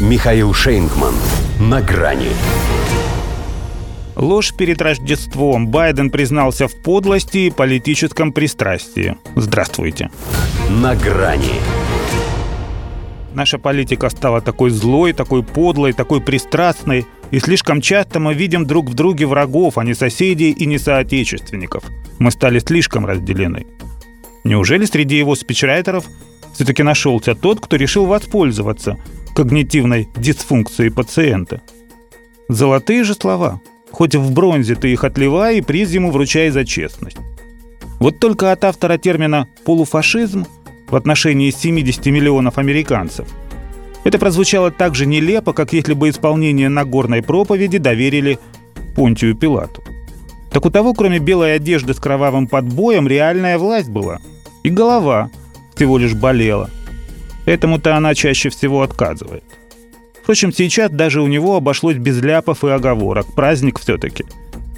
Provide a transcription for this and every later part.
Михаил Шейнгман. На грани. Ложь перед Рождеством. Байден признался в подлости и политическом пристрастии. Здравствуйте. На грани. Наша политика стала такой злой, такой подлой, такой пристрастной. И слишком часто мы видим друг в друге врагов, а не соседей и не соотечественников. Мы стали слишком разделены. Неужели среди его спичрайтеров все-таки нашелся тот, кто решил воспользоваться когнитивной дисфункцией пациента? Золотые же слова. Хоть в бронзе ты их отливай и приз ему вручай за честность. Вот только от автора термина «полуфашизм» в отношении 70 миллионов американцев это прозвучало так же нелепо, как если бы исполнение Нагорной проповеди доверили Понтию Пилату. Так у того, кроме белой одежды с кровавым подбоем, реальная власть была. И голова всего лишь болела. Этому-то она чаще всего отказывает. Впрочем, сейчас даже у него обошлось без ляпов и оговорок. Праздник все-таки.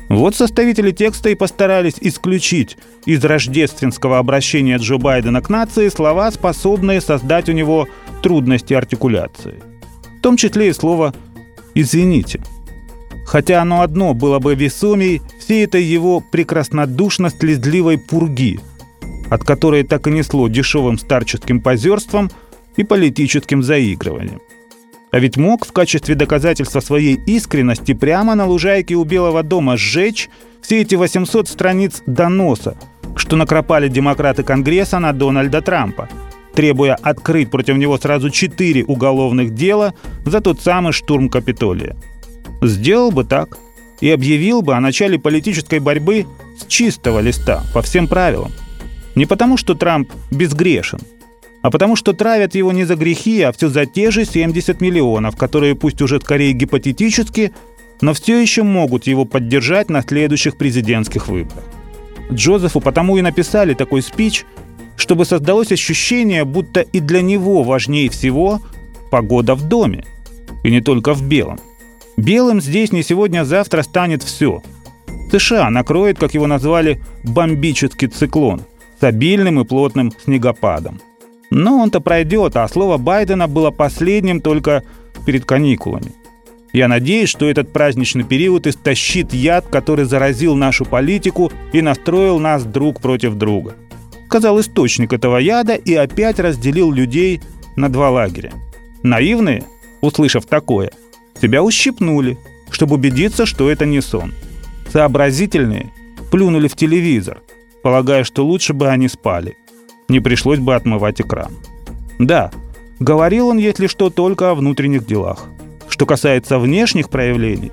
Вот составители текста и постарались исключить из рождественского обращения Джо Байдена к нации слова, способные создать у него трудности артикуляции. В том числе и слово «извините». Хотя оно одно было бы весомей всей этой его прекраснодушно-слезливой пурги, от которой так и несло дешевым старческим позерством и политическим заигрыванием. А ведь мог в качестве доказательства своей искренности прямо на лужайке у Белого дома сжечь все эти 800 страниц доноса, что накропали демократы Конгресса на Дональда Трампа, требуя открыть против него сразу четыре уголовных дела за тот самый штурм Капитолия. Сделал бы так и объявил бы о начале политической борьбы с чистого листа, по всем правилам. Не потому, что Трамп безгрешен, а потому что травят его не за грехи, а все за те же 70 миллионов, которые пусть уже скорее гипотетически, но все еще могут его поддержать на следующих президентских выборах. Джозефу потому и написали такой спич, чтобы создалось ощущение, будто и для него важнее всего погода в доме. И не только в белом. Белым здесь не сегодня, а станет все. США накроет, как его назвали, бомбический циклон с обильным и плотным снегопадом – но он-то пройдет, а слово Байдена было последним только перед каникулами. Я надеюсь, что этот праздничный период истощит яд, который заразил нашу политику и настроил нас друг против друга. Сказал источник этого яда и опять разделил людей на два лагеря. Наивные, услышав такое, себя ущипнули, чтобы убедиться, что это не сон. Сообразительные плюнули в телевизор, полагая, что лучше бы они спали не пришлось бы отмывать экран. Да, говорил он, если что, только о внутренних делах. Что касается внешних проявлений,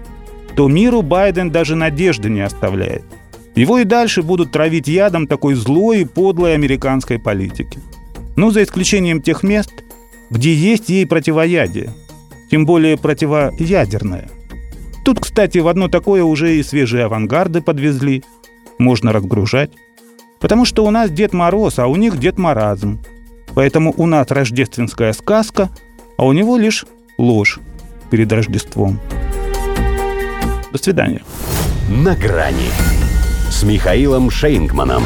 то миру Байден даже надежды не оставляет. Его и дальше будут травить ядом такой злой и подлой американской политики. Ну, за исключением тех мест, где есть ей противоядие, тем более противоядерное. Тут, кстати, в одно такое уже и свежие авангарды подвезли. Можно разгружать. Потому что у нас Дед Мороз, а у них Дед Маразм. Поэтому у нас рождественская сказка, а у него лишь ложь перед Рождеством. До свидания. На грани с Михаилом Шейнгманом.